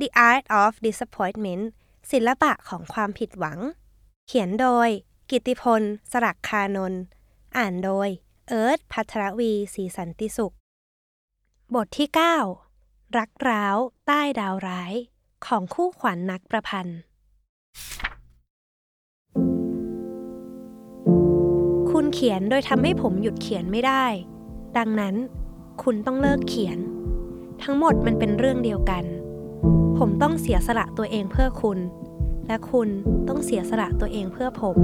The Art of Disappointment ศิลปะของความผิดหวัง เขียนโดย กิติพล สรักคานน อ่านโดย เอิร์ธพัทรวีศรีสันติสุข บทที่ 9 รักร้าว ใต้ดาวร้าย ของคู่ขวัญนนักประพันธ์ คุณเขียนโดยทำให้ผมหยุดเขียนไม่ได้ ดังนั้น คุณต้องเลิกเขียน ทั้งหมดมันเป็นเรื่องเดียวกัน ผมต้องเสียสละตัวเองเพื่อคุณ และคุณต้องเสียสละตัวเองเพื่อผม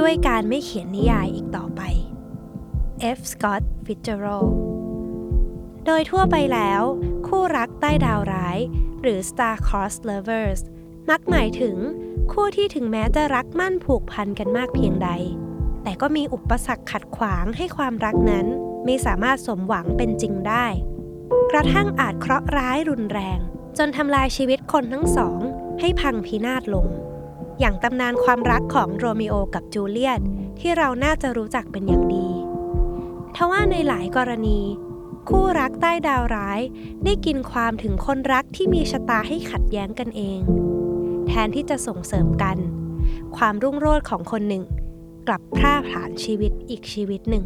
ด้วยการไม่เขียนนิยายอีกต่อไป F. Scott Fitzgerald โดยทั่วไปแล้ว คู่รักใต้ดาวร้าย หรือ star-crossed lovers มักหมายถึง คู่ที่ถึงแม้จะรักมั่นผูกพันกันมากเพียงใด แต่ก็มีอุปสรรคขัดขวางให้ความรักนั้น ไม่สามารถสมหวังเป็นจริงได้ กระทั่งอาจเคราะห์ร้ายรุนแรง จนทำลายชีวิตคนทั้งสอง ให้พังพินาศลง อย่างตำนานความรักของโรมิโอกับจูเลียตที่เราน่าจะรู้จักเป็นอย่างดีทว่าในหลายกรณี คู่รักใต้ดาวร้าย ได้กินความถึงคนรักที่มีชะตาให้ขัดแย้งกันเอง แทนที่จะส่งเสริมกัน ความรุ่งโรจน์ของคนหนึ่ง กลับพร่าผลาญชีวิตอีกชีวิตหนึ่ง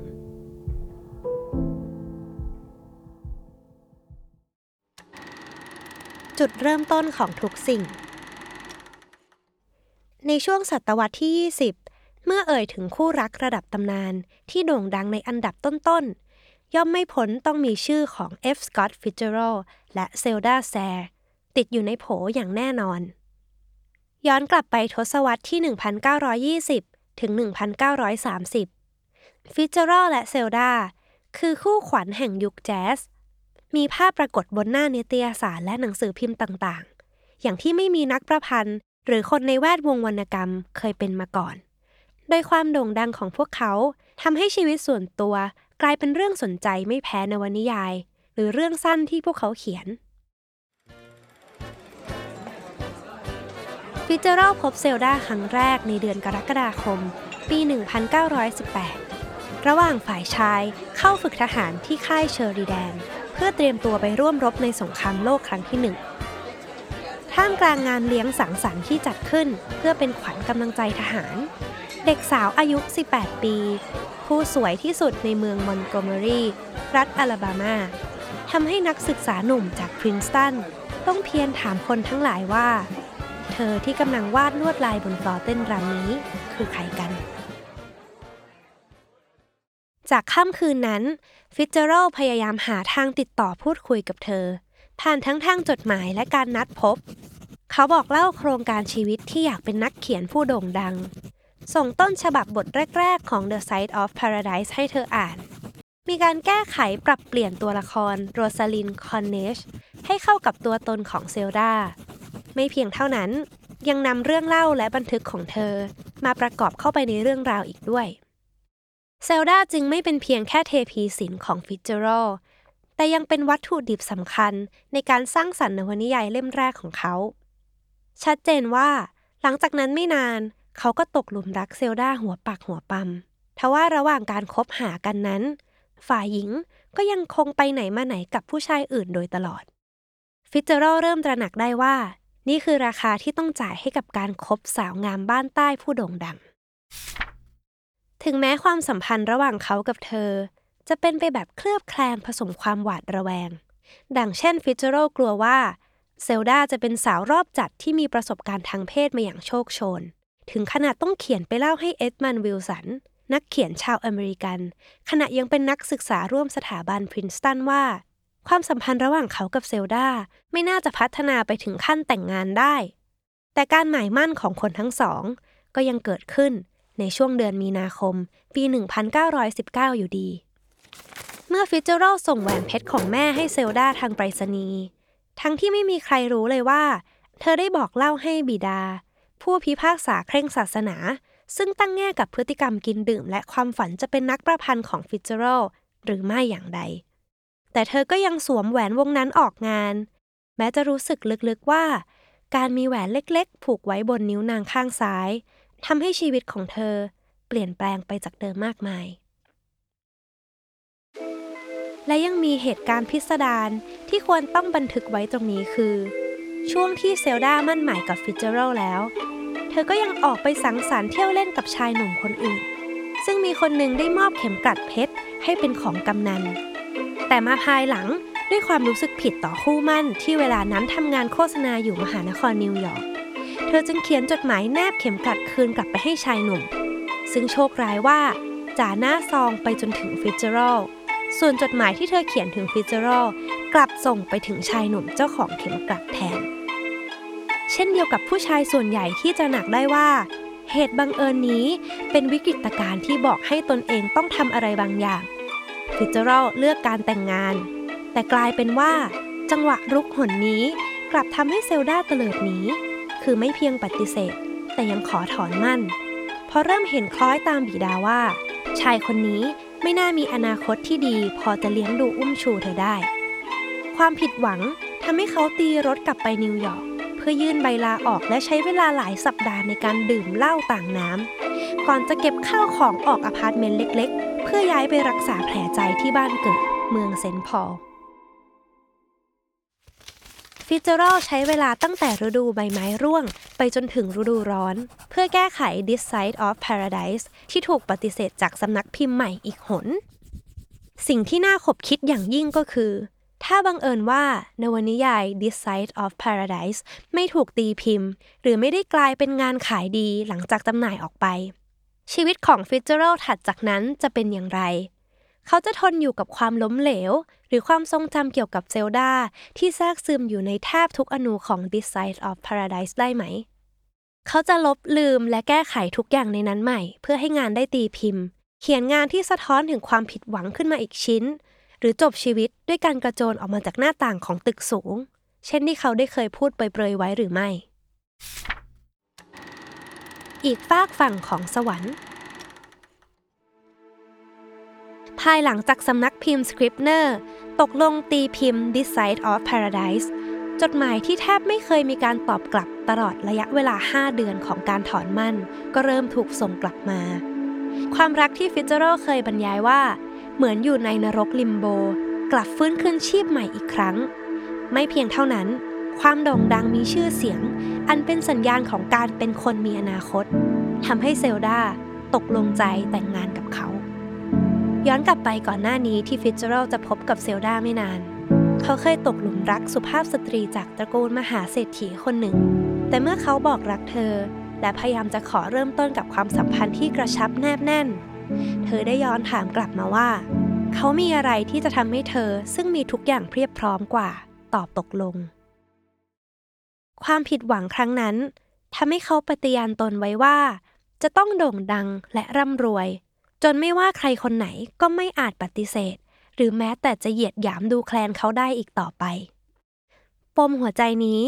จุดเริ่มต้นของทุกสิ่ง ในช่วงศตวรรษที่ 20 เมื่อเอ่ยถึงคู่รักระดับตำนานที่โด่งดังในอันดับต้นๆ ย่อมไม่พ้นต้องมีชื่อของ F. Scott Fitzgerald และ Zelda Sayre ติดอยู่ในโผอย่างแน่นอน ย้อนกลับไปทศวรรษที่ 1920 ถึง 1930 ฟิเจอรัลและเซลดาคือคู่ขวัญแห่งยุคแจ๊ส มีภาพปรากฏบนหน้านิตยสารและหนังสือพิมพ์ต่างๆ อย่างที่ไม่มีนักประพันธ์ หรือคนในแวดวงวรรณกรรมเคยเป็นมาก่อน โดยความโด่งดังของพวกเขาทำให้ชีวิตส่วนตัว กลายเป็นเรื่องสนใจไม่แพ้นวนิยาย หรือเรื่องสั้นที่พวกเขาเขียนฟิเจอรัลพบเซลดาครั้งแรกในเดือนกรกฎาคม ปี 1918 ระหว่างฝ่ายชายเข้าฝึกทหารที่ค่ายเชอริแดน เพื่อเตรียมตัวไปร่วมรบในสงครามโลกครั้งที่หนึ่งท่ามกลางงานเลี้ยงสังสรรค์ที่จัดขึ้น เพื่อเป็นขวัญกำลังใจทหาร เด็กสาวอายุ 18 ปี ผู้สวยที่สุดในเมืองมอนโกเมอรี รัฐอลาบามาทำให้นักศึกษาหนุ่มจากพรินสตันต้องเพียรถามคนทั้งหลายว่า เธอที่กำลังวาดลวดลายบนฟลอเต้นรำนี้คือใครกัน จากค่ำคืนนั้น ฟิตเจอรัลพยายามหาทางติดต่อพูดคุยกับเธอ ผ่านทั้งทางจดหมายและการนัดพบ เขาบอกเล่าโครงการชีวิตที่อยากเป็นนักเขียนผู้โด่งดัง ส่งต้นฉบับบทแรก ๆ ของ This Side of Paradise ให้เธออ่าน มีการแก้ไขปรับเปลี่ยนตัวละครโรซาลินด์ คอนเนจให้เข้ากับตัวตนของเซลดาไม่เพียงเท่านั้นยังนำเรื่องเล่าและบันทึกของเธอ มาประกอบเข้าไปในเรื่องราวอีกด้วย เซลดาจึงไม่เป็นเพียงแค่เทพีศิลป์ของฟิตซ์เจอรัลด์แต่ยังเป็นวัตถุดิบสำคัญในการสร้างสรรค์นวนิยายเล่มแรกของเขา ชัดเจนว่า หลังจากนั้นไม่นานเขาก็ตกหลุมรักเซลดาหัวปากหัวปั๊มทว่าระหว่างการคบหากันนั้น ฝ่ายหญิงก็ยังคงไปไหนมาไหนกับผู้ชายอื่นโดยตลอด ฟิตเจอรัลเริ่มตระหนักได้ว่า นี่คือราคาที่ต้องจ่ายให้กับการคบสาวงามบ้านใต้ผู้โด่งดัง ถึงแม้ความสัมพันธ์ระหว่างเขากับเธอ จะเป็นไปแบบเคลือบแคลงผสมความหวาดระแวง ดังเช่นฟิเจอรัลกลัวว่าเซลดาจะเป็นสาวรอบจัดที่มีประสบการณ์ทางเพศมาอย่างโชคโชน ถึงขนาดต้องเขียนไปเล่าให้เอ็ดมันวิลสัน นักเขียนชาวอเมริกัน ขณะยังเป็นนักศึกษาร่วมสถาบันพรินสตันว่า ความสัมพันธ์ระหว่างเขากับเซลดาไม่น่าจะพัฒนาไปถึงขั้นแต่งงานได้ แต่การหมายมั่นของคนทั้งสอง ก็ยังเกิดขึ้น ในช่วงเดือนมีนาคม ปี 1919 อยู่ดี เมื่อฟิตเจอรัลส่งแหวนเพชรของแม่ให้เซลดาทางไปรษณีย์ทั้งที่ไม่มีใครรู้เลยว่า เธอได้บอกเล่าให้บิดา ผู้พิพากษาเคร่งศาสนา ซึ่งตั้งแง่กับพฤติกรรมกินดื่ม และความฝันจะเป็นนักประพันธ์ของฟิตเจอรัลหรือไม่อย่างใด แต่เธอก็ยังสวมแหวนวงนั้นออกงาน แม้จะรู้สึกลึกๆว่า การมีแหวนเล็กๆ ผูกไว้บนนิ้วนางข้างซ้าย ทำให้ชีวิตของเธอเปลี่ยนแปลงไปจากเดิมมากมาย และยังมีเหตุการณ์พิสดารที่ควรต้องบันทึกไว้ตรงนี้คือ ช่วงที่เซลดามั่นหมายกับฟิตเจอรัลแล้ว เธอก็ยังออกไปสังสรรค์เที่ยวเล่นกับชายหนุ่มคนอื่น ซึ่งมีคนหนึ่งได้มอบเข็มกลัดเพชรให้เป็นของกำนัน แต่มาภายหลังด้วยความรู้สึกผิดต่อคู่หมั้นที่เวลานั้นทำงานโฆษณาอยู่มหานครนิวยอร์ก เธอจึงเขียนจดหมายแนบเข็มกลัดคืนกลับไปให้ชายหนุ่ม ซึ่งโชคร้ายว่าจ่าหน้าซองไปจนถึงฟิตซ์เจอรัลด์ส่วนจดหมายที่เธอเขียนถึงฟิตซ์เจอรัลด์กลับส่งไปถึงชายหนุ่มเจ้าของเข็มกลัดแทน เช่นเดียวกับผู้ชายส่วนใหญ่ที่ตระหนักได้ว่า เหตุบังเอิญนี้เป็นวิกฤตการณ์ที่บอกให้ตนเองต้องทำอะไรบางอย่าง ฟิตซ์เจอรัลด์เลือกการแต่งงาน แต่กลายเป็นว่า จังหวะรุกหนนี้กลับทำให้เซลดาเตลิดหนี คือไม่เพียงปฏิเสธ แต่ยังขอถอนหมั้น เพราะเริ่มเห็นคล้อยตามบิดาว่า ชายคนนี้ไม่น่ามีอนาคตที่ดีพอจะเลี้ยงดูอุ้มชูเธอได้ ความผิดหวังทำให้เขาตีรถกลับไปนิวยอร์กเพื่อยื่นใบลาออกและใช้เวลาหลายสัปดาห์ในการดื่มเหล้าต่างน้ำำก่อนจะเก็บข้าวของออกอพาร์ตเมนต์เล็ก ๆ เพื่อย้ายไปรักษาแผลใจที่บ้านเกิดเมืองเซนต์พอล ฟิตเจอรัลใช้เวลาตั้งแต่ฤดูใบไม้ร่วง ไปจนถึงฤดูร้อน เพื่อแก้ไข This Side of Paradise ที่ถูกปฏิเสธจากสำนักพิมพ์ใหม่อีกหน สิ่งที่น่าขบคิดอย่างยิ่งก็คือ ถ้าบังเอิญว่านวนิยาย This Side of Paradise ไม่ถูกตีพิมพ์ หรือไม่ได้กลายเป็นงานขายดีหลังจากจำหน่ายออกไป ชีวิตของฟิตเจอรัลถัดจากนั้นจะเป็นอย่างไร เขาจะทนอยู่กับความล้มเหลว หรือความทรงจำเกี่ยวกับเซลดาที่แทรกซึมอยู่ในแทบทุกอนูของ This Side of Paradise ได้ไหม เขาจะลบลืมและแก้ไขทุกอย่างในนั้นใหม่ เพื่อให้งานได้ตีพิมพ์ เขียนงานที่สะท้อนถึงความผิดหวังขึ้นมาอีกชิ้น หรือจบชีวิตด้วยการกระโจนออกมาจากหน้าต่างของตึกสูง เช่นที่เขาได้เคยพูดเปรยๆไว้หรือไม่ อีกฝากฝั่งของสวรรค์ายหลังจากสำนักพิมพ์ Scribner ตกลงตีพิมพ์ This Side of Paradise จดหมายที่แทบไม่เคยมีการตอบกลับตลอดระยะเวลา 5 เดือนของการถอนมั่น ก็เริ่มถูกส่งกลับมา ความรักที่ฟิตเจอรัลเคยบรรยายว่า เหมือนอยู่ในนรกลิมโบ กลับฟื้นคืนชีพใหม่อีกครั้ง ไม่เพียงเท่านั้น ความโด่งดังมีชื่อเสียง อันเป็นสัญญาณของการเป็นคนมีอนาคตทำให้เซลดาตกลงใจแต่งงานกับเขา ย้อนกลับไปก่อนหน้านี้ที่ฟิตเจอรัลจะพบกับเซลดาไม่นาน เขาเคยตกหลุมรักสุภาพสตรีจากตระกูลมหาเศรษฐีคนหนึ่ง แต่เมื่อเขาบอกรักเธอ และพยายามจะขอเริ่มต้นกับความสัมพันธ์ที่กระชับแนบแน่น เธอได้ย้อนถามกลับมาว่า เขามีอะไรที่จะทำให้เธอซึ่งมีทุกอย่างเพียบพร้อมกว่า ตอบตกลง ความผิดหวังครั้งนั้นทำให้เขาปฏิญาณตนไว้ว่า จะต้องโด่งดังและร่ำรวย จนไม่ว่าใครคนไหนก็ไม่อาจปฏิเสธ หรือแม้แต่จะเหยียดหยามดูแคลนเขาได้อีกต่อไป ปมหัวใจนี้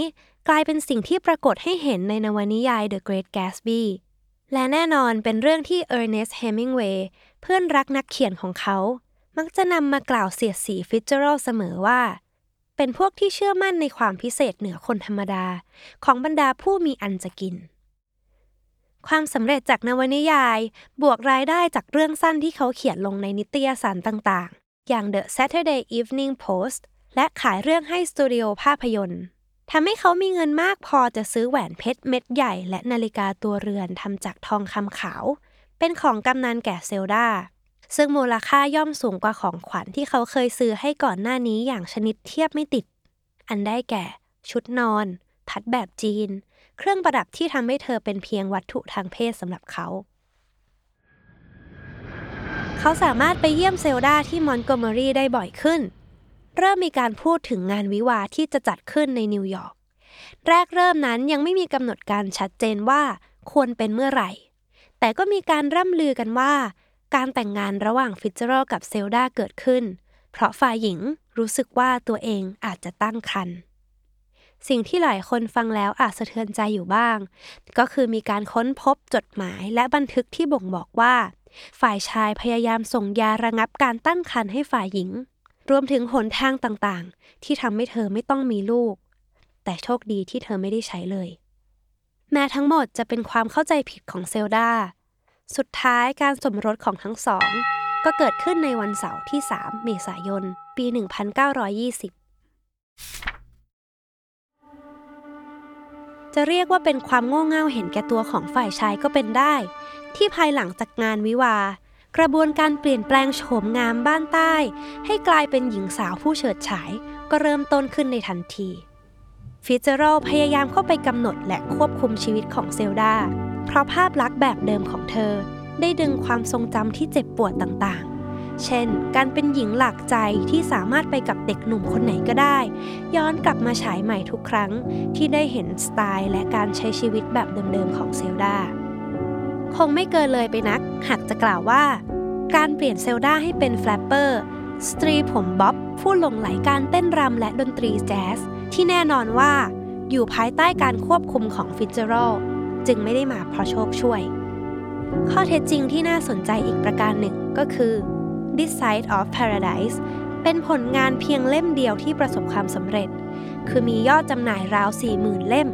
กลายเป็นสิ่งที่ปรากฏให้เห็นในนวนิยาย The Great Gatsby และแน่นอนเป็นเรื่องที่ Ernest Hemingway เพื่อนรักนักเขียนของเขา มักจะนำมากล่าวเสียดสีฟิตเจอรัลเสมอว่า เป็นพวกที่เชื่อมั่นในความพิเศษเหนือคนธรรมดา ของบรรดาผู้มีอันจะกิน ความสำเร็จจากนวนิยาย บวกรายได้จากเรื่องสั้นที่เขาเขียนลงในนิตยสารต่างๆ อย่าง The Saturday Evening Post และขายเรื่องให้สตูดิโอภาพยนตร์ทำให้เขามีเงินมากพอจะซื้อแหวนเพชรเม็ดใหญ่ และนาฬิกาตัวเรือนทำจากทองคำขาว เป็นของกำนันแก่เซลดา ซึ่งมูลค่าย่อมสูงกว่าของขวัญที่เขาเคยซื้อให้ก่อนหน้านี้อย่างชนิดเทียบไม่ติด อันได้แก่ ชุดนอน ทัดแบบจีน เครื่องประดับที่ทำให้เธอเป็นเพียงวัตถุทางเพศสำหรับเขา เขาสามารถไปเยี่ยมเซลดาที่มอนโกเมอรีได้บ่อยขึ้น เริ่มมีการพูดถึงงานวิวาห์ที่จะจัดขึ้นในนิวยอร์ก แรกเริ่มนั้นยังไม่มีกำหนดการชัดเจนว่าควรเป็นเมื่อไหร่ แต่ก็มีการร่ำลือกันว่า การแต่งงานระหว่างฟิตเจอรัลกับเซลดาเกิดขึ้น เพราะฝ่ายหญิงรู้สึกว่าตัวเองอาจจะตั้งครรภ์ สิ่งที่หลายคนฟังแล้วอาจสะเทือนใจอยู่บ้าง ก็คือมีการค้นพบจดหมายและบันทึกที่บ่งบอกว่า ฝ่ายชายพยายามส่งยาระงับการตั้งครรภ์ให้ฝ่ายหญิง รวมถึงหนทางต่างๆ ที่ทำให้เธอไม่ต้องมีลูก แต่โชคดีที่เธอไม่ได้ใช้เลย แม้ทั้งหมดจะเป็นความเข้าใจผิดของเซลดาสุดท้ายการสมรสของทั้งสอง ก็เกิดขึ้นในวันเสาร์ที่ 3 เมษายน ปี 1920 จะเรียกว่าเป็นความโง่เง่าเห็นแก่ตัวของฝ่ายชายก็เป็นได้ ที่ภายหลังจากงานวิวา กระบวนการเปลี่ยนแปลงโฉมงามบ้านใต้ ให้กลายเป็นหญิงสาวผู้เฉิดฉาย ก็เริ่มต้นขึ้นในทันทีฟิเจอรัลพยายามเข้าไปกำหนดและควบคุมชีวิตของเซลดา เพราะภาพลักษณ์แบบเดิมของเธอ ได้ดึงความทรงจำที่เจ็บปวดต่างๆ เช่น การเป็นหญิงหลักใจที่สามารถไปกับเด็กหนุ่มคนไหนก็ได้ ย้อนกลับมาฉายใหม่ทุกครั้งที่ได้เห็นสไตล์และการใช้ชีวิตแบบเดิมๆของเซลดาคงไม่เกินเลยไปนัก หากจะกล่าวว่า การเปลี่ยนเซลดาให้เป็น flapper สตรีผมบ๊อบผู้หลงใหลการเต้นรำและดนตรีแจ๊สที่แน่นอนว่า อยู่ภายใต้การควบคุมของฟิ t เจอรัลจึงไม่ได้มาเพราะโชคช่วย ข้อเท็จจริงที่น่าสนใจอีกประการหนึ่งก็คือ This Side of Paradise เป็นผลงานเพียงเล่มเดียวที่ประสบความสำเร็จ คือมียอดจำหน่ายราว 40,000 เล่ม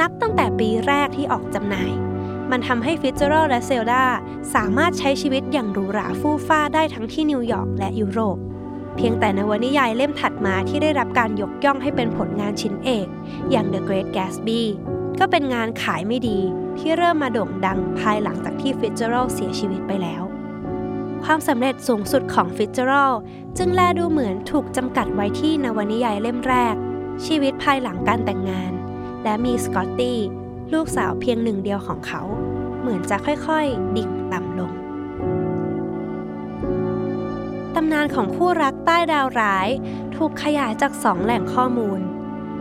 นับตั้งแต่ปีแรกที่ออกจำหน่าย มันทำให้ฟิ t เจอรัลและเซลดาสามารถใช้ชีวิตอย่างหรูหราฟู่ฟ้าได้ทั้งที่นิวยอร์กและยุโรปเพียงแต่นวนิยายเล่มถัดมาที่ได้รับการยกย่องให้เป็นผลงานชิ้นเอก อย่าง The Great Gatsby ก็เป็นงานขายไม่ดีที่เริ่มมาโด่งดังภายหลังจากที่ฟิ t เจอรัลเสียชีวิตไปแล้ว ความสำเร็จสูงสุดของฟิ t เจอรัลจึงแลดูเหมือนถูกจำกัดไว้ที่นวนิยายเล่มแรก ชีวิตภายหลังการแต่งงาน และมีสกอตตี้ลูกสาวเพียงหนึ่งเดียวของเขา เหมือนจะค่อยๆ ดิ่งต่ำลงตำนานของคู่รักใต้ดาวร้าย ถูกขยายจากสองแหล่งข้อมูล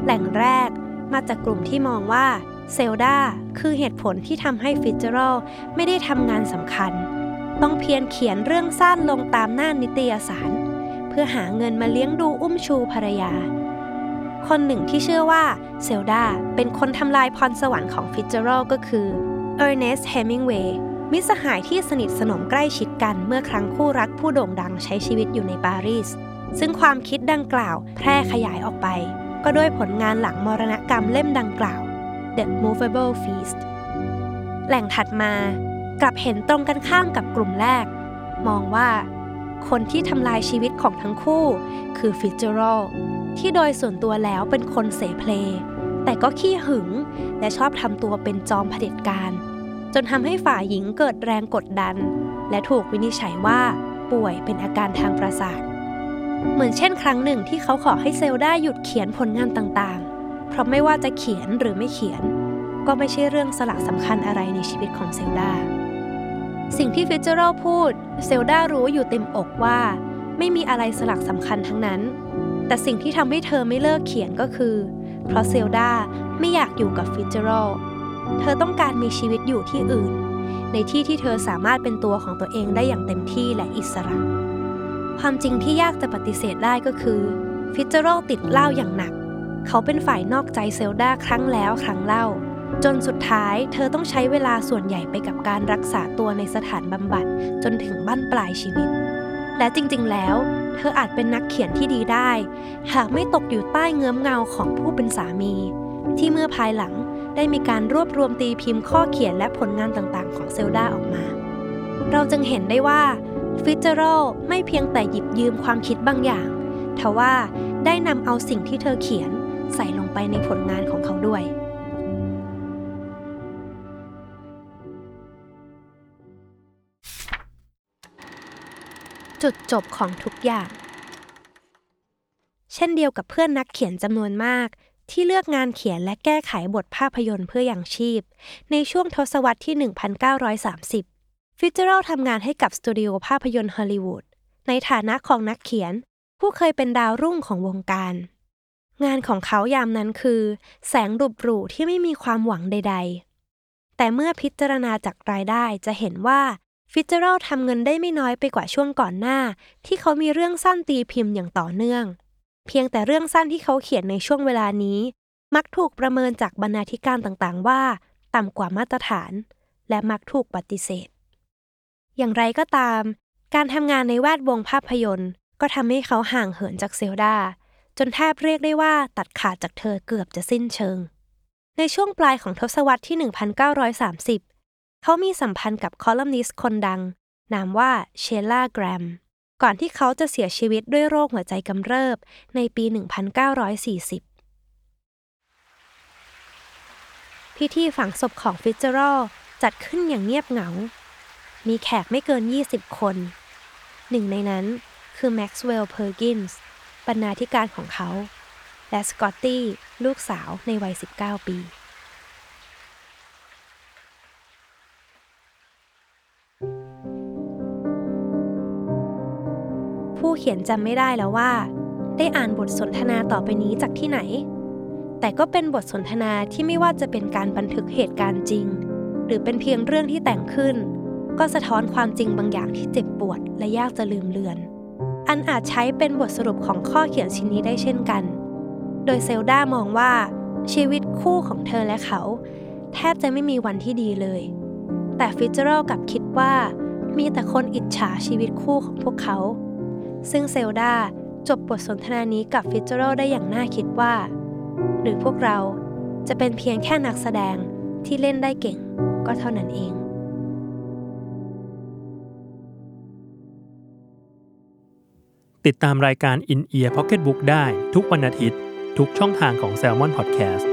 แหล่งแรกมาจากกลุ่มที่มองว่าเซลดาคือเหตุผลที่ทำให้ฟิ t เจอรัลไม่ได้ทำงานสำคัญ ต้องเพียรเขียนเรื่องสั้นลงตามหน้านิตยสาร เพื่อหาเงินมาเลี้ยงดูอุ้มชูภรรยา คนหนึ่งที่เชื่อว่าเซลดาเป็นคนทำลายพรสวรรค์ของฟิ t เจอรัลก็คือเออร์เนสต์เฮมิงเวย์มิตรสหายที่สนิทสนมใกล้ชิดกันเมื่อครั้งคู่รักผู้โด่งดังใช้ชีวิตอยู่ในปารีส ซึ่งความคิดดังกล่าวแพร่ขยายออกไป ก็ด้วยผลงานหลังมรณกรรมเล่มดังกล่าว The Movable Feast แหล่งถัดมา กลับเห็นตรงกันข้ามกับกลุ่มแรก มองว่า คนที่ทำลายชีวิตของทั้งคู่ คือฟิ t เจอรัลที่โดยส่วนตัวแล้วเป็นคนเสเพล แต่ก็ขี้หึง และชอบทำตัวเป็นจอมเผด็จการ จนทำให้ฝ่ายหญิงเกิดแรงกดดัน และถูกวินิจฉัยว่าป่วยเป็นอาการทางประสาท เหมือนเช่นครั้งหนึ่งที่เขาขอให้เซลดาหยุดเขียนผลงานต่างๆ เพราะไม่ว่าจะเขียนหรือไม่เขียน ก็ไม่ใช่เรื่องสละสำคัญอะไรในชีวิตของเซลดา สิ่งที่ฟิ t เจอรัลพูด เซลดารู้อยู่เต็มอกว่า ไม่มีอะไรสลักสำคัญทั้งนั้น แต่สิ่งที่ทำให้เธอไม่เลิกเขียนก็คือ เพราะเซลดาไม่อยากอยู่กับฟิ t เจอรัลเธอต้องการมีชีวิตอยู่ที่อื่น ในที่ที่เธอสามารถเป็นตัวของตัวเองได้อย่างเต็มที่และอิสระ ความจริงที่ยากจะปฏิเสธได้ก็คือฟิ t เจอรัลติดเหล้าอย่างหนัก เขาเป็นฝ่ายนอกใจเซลดาครั้งแล้วครั้งเล่า จนสุดท้ายเธอต้องใช้เวลาส่วนใหญ่ไปกับการรักษาตัวในสถานบำบัดจนถึงบั้นปลายชีวิต และจริงๆ แล้ว เธออาจเป็นนักเขียนที่ดีได้ หากไม่ตกอยู่ใต้เงื้อมเงาของผู้เป็นสามี ที่เมื่อภายหลังได้มีการรวบรวมตีพิมพ์ข้อเขียนและผลงานต่างๆ ของเซลดาออกมา เราจึงเห็นได้ว่าฟิเจอรัลไม่เพียงแต่หยิบยืมความคิดบางอย่างทว่าได้นำเอาสิ่งที่เธอเขียนใส่ลงไปในผลงานของเขาด้วย จุดจบของทุกอย่าง เช่นเดียวกับเพื่อนนักเขียนจำนวนมาก ที่เลือกงานเขียนและแก้ไขบทภาพยนตร์เพื่ออย่างชีพ ในช่วงทศวรรษที่ 1930 ฟิตเจอรัลทำงานให้กับสตูดิโอภาพยนตร์ฮอลลีวูดในฐานะของนักเขียน ผู้เคยเป็นดาวรุ่งของวงการ งานของเขายามนั้นคือ แสงรุบหรูที่ไม่มีความหวังใด ๆ แต่เมื่อพิจารณาจากรายได้จะเห็นว่า ฟิตเจอรัลทำเงินได้ไม่น้อยไปกว่าช่วงก่อนหน้า ที่เขามีเรื่องสั้นตีพิมพ์อย่างต่อเนื่อง เพียงแต่เรื่องสั้นที่เขาเขียนในช่วงเวลานี้ มักถูกประเมินจากบรรณาธิการต่างๆ ว่า ต่ำกว่ามาตรฐาน และมักถูกปฏิเสธ อย่างไรก็ตาม การทำงานในแวดวงภาพยนตร์ ก็ทำให้เขาห่างเหินจากเซลดาจนแทบเรียกได้ว่าตัดขาดจากเธอเกือบจะสิ้นเชิง ในช่วงปลายของทศวรรษที่ 1930 เขามีสัมพันธ์กับคอลัมนิสต์คนดัง นามว่าเชล่าแกรม ก่อนที่เขาจะเสียชีวิตด้วยโรคหัวใจกำเริบในปี 1940 พิธีฝังศพของฟิตเจอรัลจัดขึ้นอย่างเงียบเหงา มีแขกไม่เกิน 20 คน หนึ่งในนั้นคือแม็กซ์เวลล์เพอร์กินส์บรรณาธิการของเขา และสกอตตี้ลูกสาวในวัย 19 ปี เขียนจำไม่ได้แล้วว่า ได้อ่านบทสนทนาต่อไปนี้จากที่ไหน แต่ก็เป็นบทสนทนาที่ไม่ว่าจะเป็นการบันทึกเหตุการณ์จริง หรือเป็นเพียงเรื่องที่แต่งขึ้น ก็สะท้อนความจริงบางอย่างที่เจ็บปวดและยากจะลืมเลือน อันอาจใช้เป็นบทสรุปของข้อเขียนชิ้นนี้ได้เช่นกัน โดยเซลดามองว่าชีวิตคู่ของเธอและเขา แทบจะไม่มีวันที่ดีเลย แต่ฟิตเจอรัลกลับคิดว่ามีแต่คนอิจฉาชีวิตคู่ของพวกเขา ซึ่งเซลดาจบบทสนทนานี้กับฟิตเจอรัลได้อย่างน่าคิดว่า หรือพวกเราจะเป็นเพียงแค่นักแสดงที่เล่นได้เก่งก็เท่านั้นเอง ติดตามรายการ In Ear Pocket Book ได้ทุกวันอาทิตย์ ทุกช่องทางของ Salmon Podcast